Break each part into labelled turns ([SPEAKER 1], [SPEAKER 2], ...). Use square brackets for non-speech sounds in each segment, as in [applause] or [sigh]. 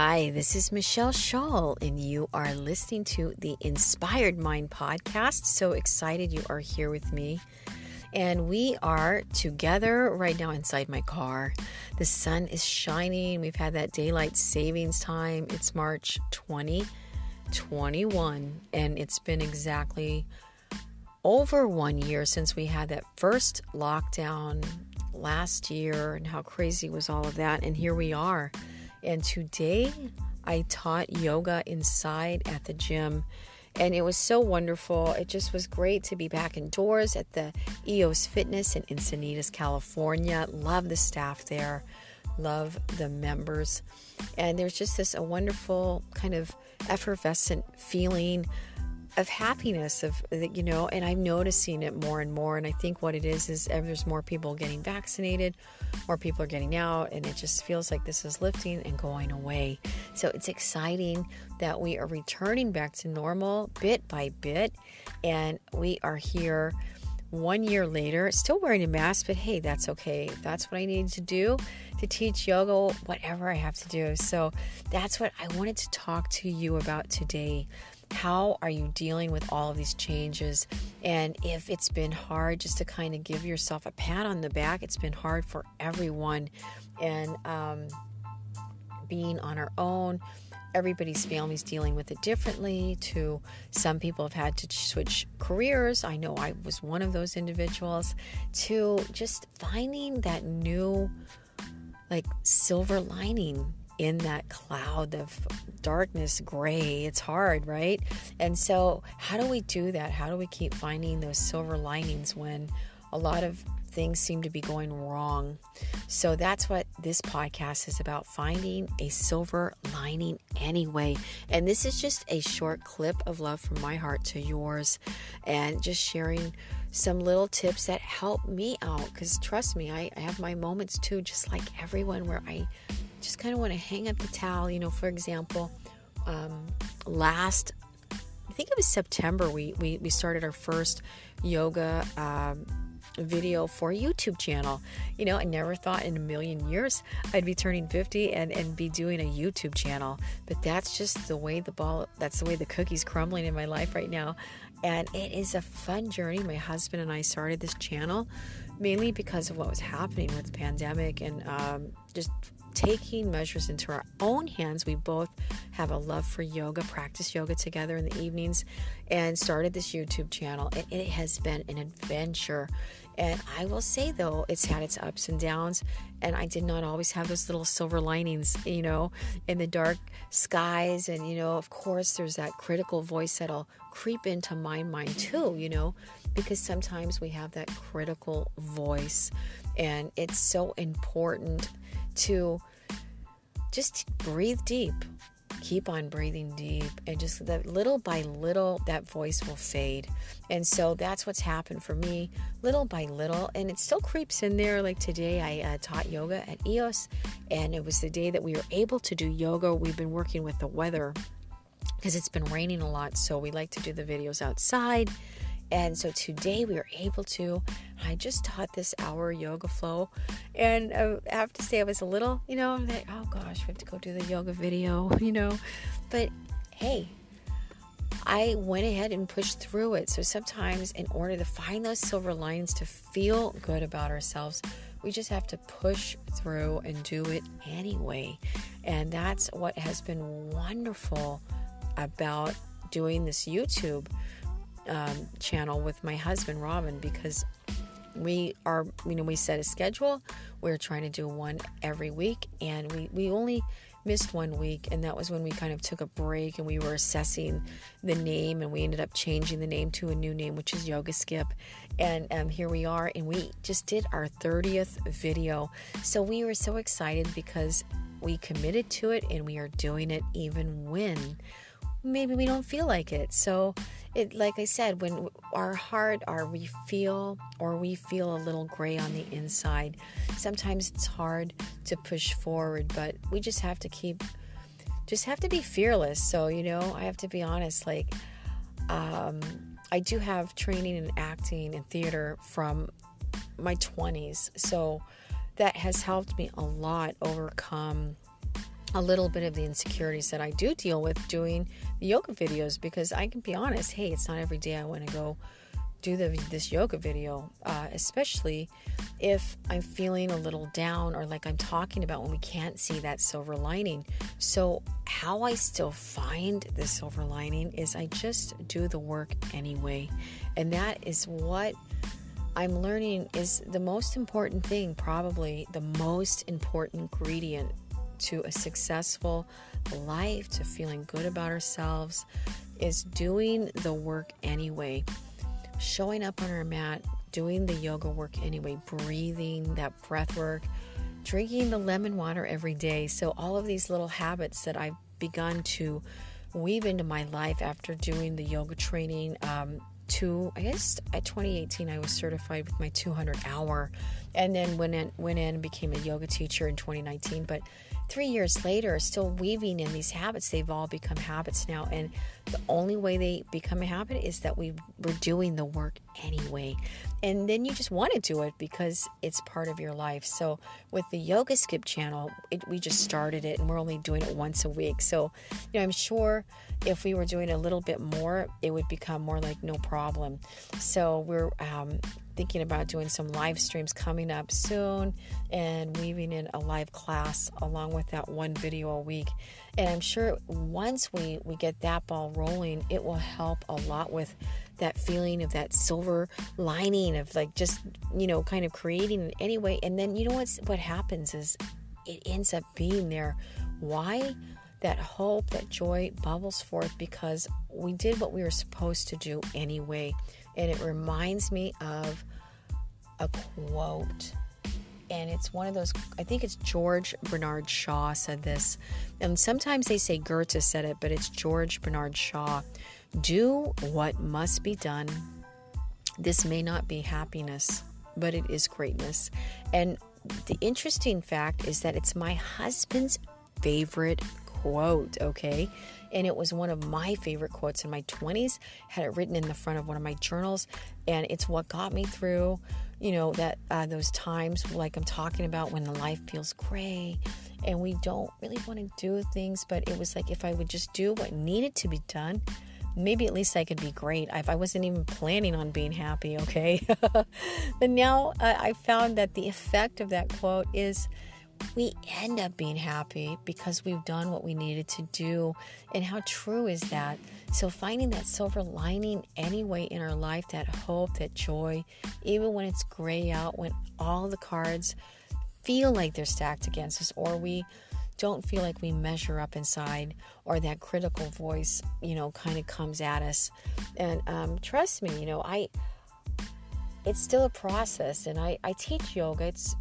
[SPEAKER 1] Hi, this is Machel Shull, and you are listening to the Inspired Mind podcast. So excited you are here with me. And we are together right now inside my car. The sun is shining. We've had that daylight savings time. It's March 2021, and it's been exactly over one year since we had that first lockdown last year, and how crazy was all of that. And here we are and today I taught yoga inside at the gym. And it was so wonderful. It just was great to be back indoors at the EOS Fitness in Encinitas, California. Love the staff there, love the members. And there's just this a wonderful kind of effervescent feeling of happiness of you know and i'm noticing it more and more and i think what it is is there's more people getting vaccinated more people are getting out and it just feels like this is lifting and going away. So it's exciting that we are returning back to normal bit by bit and we are here one year later still wearing a mask but hey that's okay. That's what i need to do to teach yoga whatever i have to do. So that's what i wanted to talk to you about today how are you dealing with all of these changes? And if it's been hard, just to kind of give yourself a pat on the back, it's been hard for everyone. And um, being on our own, everybody's family's dealing with it differently to some people have had to switch careers i know i was one of those individuals to just finding that new like silver lining in that cloud of darkness, gray. It's hard, right? And so, how do we do that? How do we keep finding those silver linings when a lot of things seem to be going wrong? So, that's what this podcast is about finding a silver lining anyway. And this is just a short clip of love from my heart to yours and just sharing some little tips that help me out because trust me I, I, have my moments too just like everyone where i just kind of want to hang up the towel. You know, for example, um, last, I think it was September, we, we, we started our first yoga um, video for YouTube channel. You know, I never thought in a million years I'd be turning 50 and, and be doing a YouTube channel. But that's just the way the ball, that's the way the cookie's crumbling in my life right now. And it is a fun journey. My husband and I started this channel mainly because of what was happening with the pandemic and um, just taking measures into our own hands. We both have a love for yoga, practice yoga together in the evenings, and started this YouTube channel. And it has been an adventure. And I will say, though, it's had its ups and downs. And I did not always have those little silver linings, you know, in the dark skies. And, you know, of course, there's that critical voice that'll creep into my mind, too, you know, because sometimes we have that critical voice. And it's so important to just breathe deep. Keep on breathing deep, and just that little by little, that voice will fade. And so that's what's happened for me, little by little. And it still creeps in there. Like today, I uh, taught yoga at EOS, and it was the day that we were able to do yoga. We've been working with the weather because it's been raining a lot, so we like to do the videos outside. And so today we were able to. I just taught this hour yoga flow, and uh, I have to say I was a little, you know, that oh gosh, we have to go do the yoga video, [laughs] you know. But hey, I went ahead and pushed through it. So sometimes, in order to find those silver lines to feel good about ourselves, we just have to push through and do it anyway. And that's what has been wonderful about doing this YouTube um, channel with my husband Robin because we are you know we set a schedule we're trying to do one every week and we we only missed one week, and that was when we kind of took a break and we were assessing the name, and we ended up changing the name to a new name, which is Yoga Skip. And um, here we are, and we just did our 30th video. So we were so excited because we committed to it and we are doing it even when maybe we don't feel like it. So it like I said, when our heart or we feel or we feel a little gray on the inside, sometimes it's hard to push forward, but we just have to keep just have to be fearless. So, you know, I have to be honest, like um I do have training in acting and theater from my 20s. So that has helped me a lot overcome a little bit of the insecurities that I do deal with doing the yoga videos because I can be honest, hey, it's not every day I want to go do the, this yoga video, uh, especially if I'm feeling a little down or like I'm talking about when we can't see that silver lining. So, how I still find the silver lining is I just do the work anyway. And that is what I'm learning is the most important thing, probably the most important ingredient to a successful life, to feeling good about ourselves, is doing the work anyway. Showing up on our mat, doing the yoga work anyway, breathing that breath work, drinking the lemon water every day. So, all of these little habits that I've begun to weave into my life after doing the yoga training. Um, to I guess at 2018 I was certified with my 200 hour, and then went in went in and became a yoga teacher in 2019. But three years later, still weaving in these habits, they've all become habits now. And the only way they become a habit is that we we're doing the work anyway. And then you just want to do it because it's part of your life. So with the Yoga Skip channel, it, we just started it and we're only doing it once a week. So, you know, I'm sure if we were doing a little bit more, it would become more like no problem. So we're um, thinking about doing some live streams coming up soon and weaving in a live class along with that one video a week. And I'm sure once we, we get that ball rolling, it will help a lot with that feeling of that silver lining of like just, you know, kind of creating anyway. And then you know what's what happens is it ends up being there. Why? That hope, that joy bubbles forth because we did what we were supposed to do anyway. And it reminds me of a quote. And it's one of those, I think it's George Bernard Shaw said this. And sometimes they say Goethe said it, but it's George Bernard Shaw. Do what must be done. This may not be happiness, but it is greatness. And the interesting fact is that it's my husband's favorite quote, okay? And it was one of my favorite quotes in my 20s. Had it written in the front of one of my journals, and it's what got me through, you know, that uh, those times like I'm talking about when the life feels gray and we don't really want to do things, but it was like if I would just do what needed to be done, maybe at least I could be great. If I wasn't even planning on being happy, okay? [laughs] but now uh, I found that the effect of that quote is we end up being happy because we've done what we needed to do. And how true is that? So, finding that silver lining anyway in our life, that hope, that joy, even when it's gray out, when all the cards feel like they're stacked against us, or we don't feel like we measure up inside, or that critical voice, you know, kind of comes at us. And um, trust me, you know, I. It's still a process, and I, I teach yoga. It's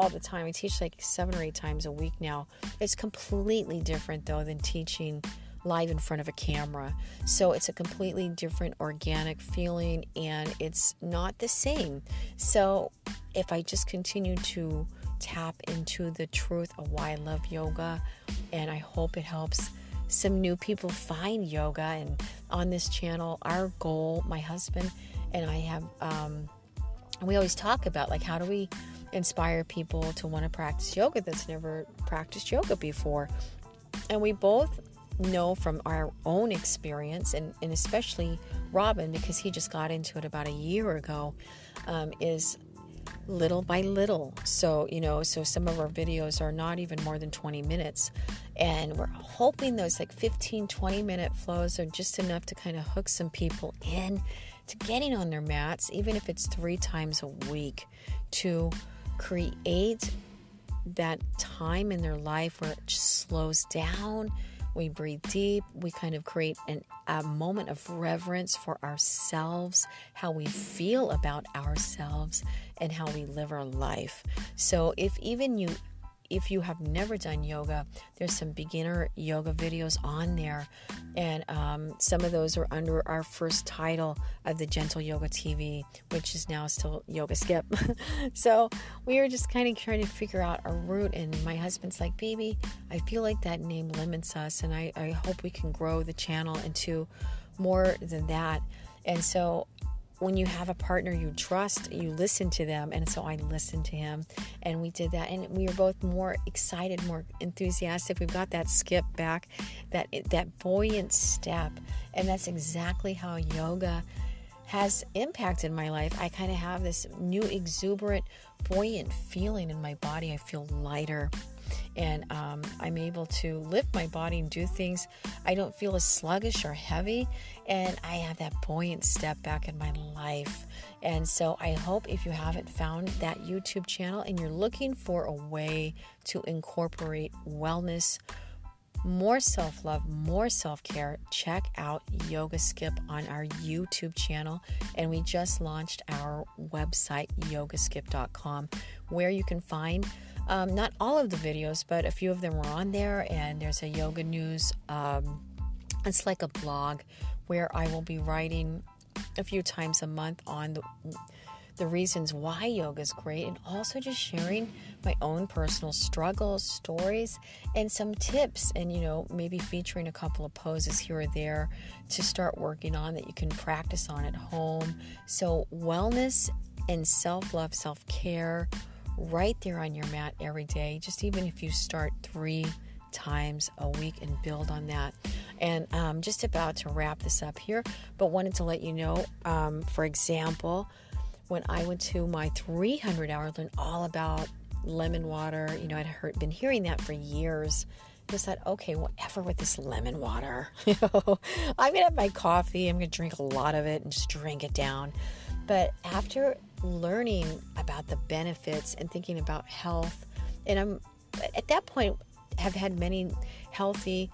[SPEAKER 1] all the time. I teach like seven or eight times a week now. It's completely different though than teaching live in front of a camera. So it's a completely different organic feeling and it's not the same. So if I just continue to tap into the truth of why I love yoga and I hope it helps some new people find yoga and on this channel our goal my husband and I have um, we always talk about like how do we inspire people to want to practice yoga that's never practiced yoga before. And we both know from our own experience, and, and especially Robin, because he just got into it about a year ago, um, is little by little. So, you know, so some of our videos are not even more than 20 minutes. And we're hoping those like 15, 20 minute flows are just enough to kind of hook some people in to getting on their mats, even if it's three times a week, to create that time in their life where it just slows down. We breathe deep. We kind of create an, a moment of reverence for ourselves, how we feel about ourselves, and how we live our life. So, if even you if you have never done yoga, there's some beginner yoga videos on there, and um, some of those are under our first title of the Gentle Yoga TV, which is now still Yoga Skip. [laughs] so we were just kind of trying to figure out a route, and my husband's like, "Baby, I feel like that name limits us, and I, I hope we can grow the channel into more than that." And so when you have a partner you trust, you listen to them. And so I listened to him and we did that. And we were both more excited, more enthusiastic. We've got that skip back, that, that buoyant step. And that's exactly how yoga has impacted my life. I kind of have this new exuberant, buoyant feeling in my body. I feel lighter and um, I'm able to lift my body and do things. I don't feel as sluggish or heavy, and I have that buoyant step back in my life. And so I hope if you haven't found that YouTube channel and you're looking for a way to incorporate wellness, more self love, more self care, check out Yoga Skip on our YouTube channel. And we just launched our website, yogaskip.com, where you can find um, not all of the videos, but a few of them are on there. And there's a yoga news. Um, it's like a blog where I will be writing a few times a month on the the reasons why yoga is great and also just sharing my own personal struggles, stories, and some tips, and you know, maybe featuring a couple of poses here or there to start working on that you can practice on at home. So, wellness and self love, self care right there on your mat every day, just even if you start three times a week and build on that. And I'm um, just about to wrap this up here, but wanted to let you know, um, for example, when I went to my 300 hour, learn all about lemon water. You know, I'd heard, been hearing that for years. Just thought, okay, whatever with this lemon water. [laughs] You know, I'm gonna have my coffee. I'm gonna drink a lot of it and just drink it down. But after learning about the benefits and thinking about health, and I'm at that point have had many healthy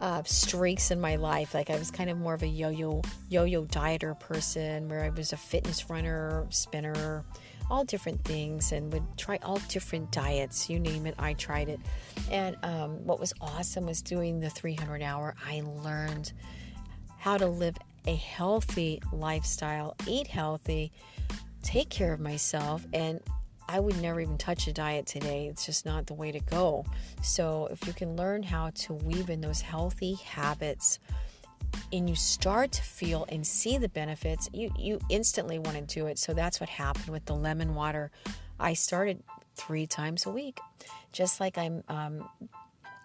[SPEAKER 1] uh, streaks in my life. Like I was kind of more of a yo-yo yo-yo dieter person, where I was a fitness runner, spinner, all different things, and would try all different diets. You name it, I tried it. And um, what was awesome was doing the 300 hour. I learned how to live a healthy lifestyle, eat healthy, take care of myself, and I would never even touch a diet today. It's just not the way to go. So, if you can learn how to weave in those healthy habits and you start to feel and see the benefits, you, you instantly want to do it. So, that's what happened with the lemon water. I started three times a week, just like I'm um,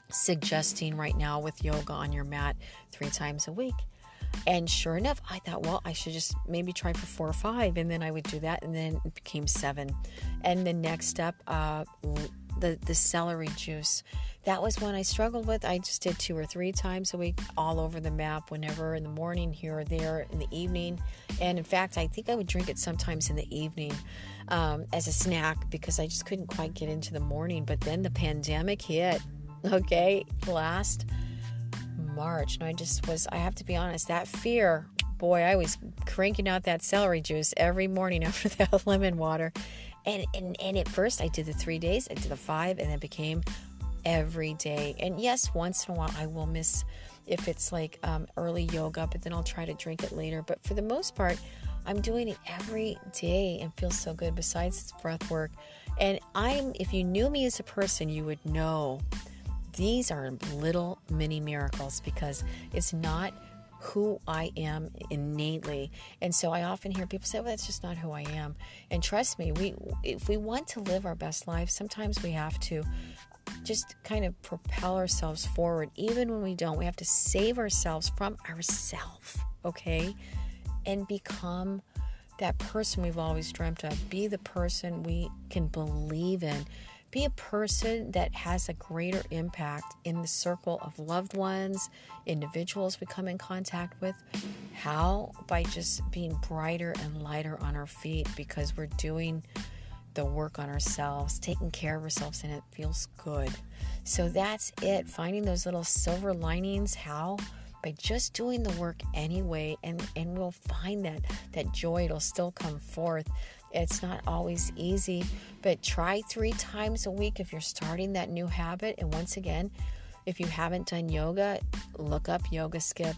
[SPEAKER 1] suggesting right now with yoga on your mat three times a week. And sure enough, I thought, well, I should just maybe try for four or five. And then I would do that. And then it became seven. And the next step, uh, the, the celery juice. That was one I struggled with. I just did two or three times a week, all over the map, whenever in the morning, here or there, in the evening. And in fact, I think I would drink it sometimes in the evening um, as a snack because I just couldn't quite get into the morning. But then the pandemic hit, [laughs] okay, last March. And I just was, I have to be honest, that fear, boy, I was cranking out that celery juice every morning [laughs] after that lemon water. And, and, and at first, I did the three days, I did the five, and it became every day. And yes, once in a while, I will miss if it's like um, early yoga, but then I'll try to drink it later. But for the most part, I'm doing it every day and feels so good besides breath work. And I'm, if you knew me as a person, you would know these are little mini miracles because it's not who I am innately. And so I often hear people say, well, that's just not who I am. And trust me, we if we want to live our best life, sometimes we have to just kind of propel ourselves forward. Even when we don't, we have to save ourselves from ourselves, okay? And become that person we've always dreamt of. Be the person we can believe in be a person that has a greater impact in the circle of loved ones, individuals we come in contact with. How? By just being brighter and lighter on our feet because we're doing the work on ourselves, taking care of ourselves, and it feels good. So that's it. Finding those little silver linings. How? By just doing the work anyway, and, and we'll find that that joy it'll still come forth. It's not always easy, but try three times a week if you're starting that new habit. And once again, if you haven't done yoga, look up Yoga Skip.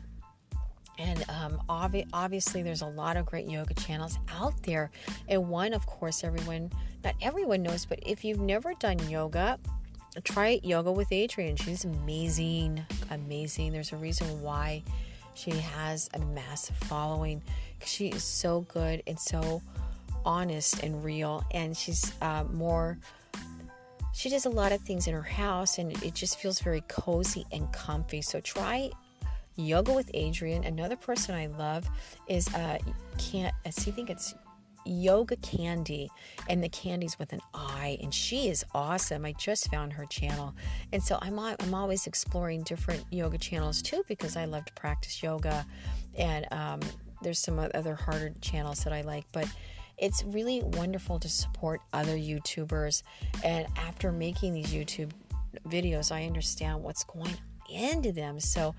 [SPEAKER 1] And um, obvi- obviously, there's a lot of great yoga channels out there. And one, of course, everyone, not everyone knows, but if you've never done yoga, try yoga with Adriene. She's amazing, amazing. There's a reason why she has a massive following. She is so good and so honest and real, and she's uh, more. She does a lot of things in her house, and it just feels very cozy and comfy. So try yoga with Adriene. Another person I love is uh, can't. I think it's Yoga Candy, and the candy's with an I, and she is awesome. I just found her channel, and so I'm I'm always exploring different yoga channels too because I love to practice yoga, and um, there's some other harder channels that I like, but it's really wonderful to support other YouTubers. And after making these YouTube videos, I understand what's going into them. So,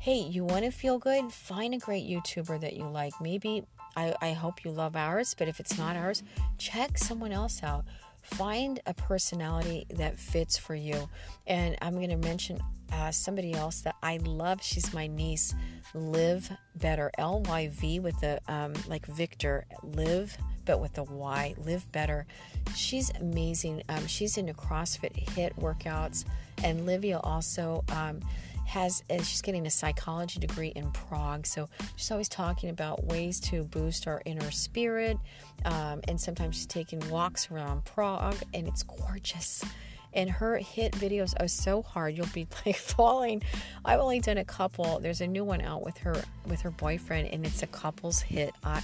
[SPEAKER 1] hey, you want to feel good? Find a great YouTuber that you like. Maybe I, I hope you love ours, but if it's not ours, check someone else out. Find a personality that fits for you. And I'm going to mention uh, somebody else that I love. She's my niece, Live Better, L Y V with the um, like Victor, Live, but with the Y, Live Better. She's amazing. Um, she's into CrossFit HIIT workouts, and Livia also. Um, has she's getting a psychology degree in Prague, so she's always talking about ways to boost our inner spirit. Um, and sometimes she's taking walks around Prague, and it's gorgeous. And her HIIT videos are so hard, you'll be [laughs] like falling. I've only done a couple. There's a new one out with her with her boyfriend, and it's a couples HIIT. I,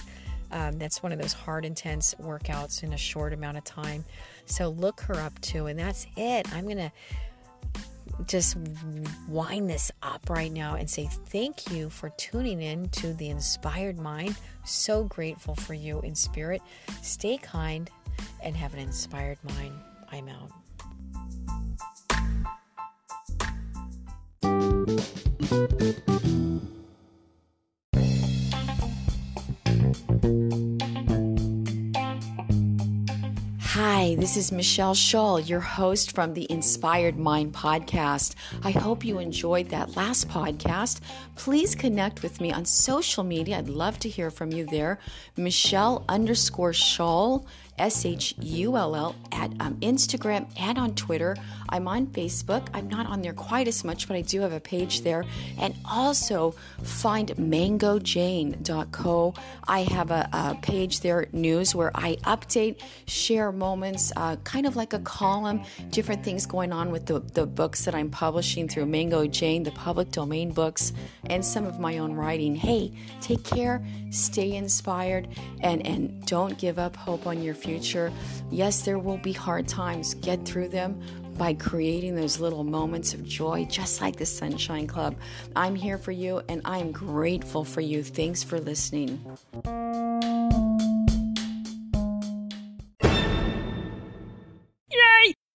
[SPEAKER 1] um, that's one of those hard, intense workouts in a short amount of time. So look her up too, and that's it. I'm gonna just wind this up right now and say thank you for tuning in to the inspired mind. So grateful for you in spirit. Stay kind and have an inspired mind. I'm out. Hi, this is Machel Shull, your host from the Inspired Mind podcast. I hope you enjoyed that last podcast. Please connect with me on social media. I'd love to hear from you there. Machel underscore Shull S H U L L, at um, Instagram and on Twitter. I'm on Facebook. I'm not on there quite as much, but I do have a page there. And also find mangojane.co. I have a, a page there, news, where I update, share moments, uh, kind of like a column, different things going on with the, the books that I'm publishing through Mango Jane, the public domain books, and some of my own writing. Hey, take care, stay inspired, and, and don't give up hope on your future future. Yes, there will be hard times. Get through them by creating those little moments of joy, just like the Sunshine Club. I'm here for you and I'm grateful for you. Thanks for listening.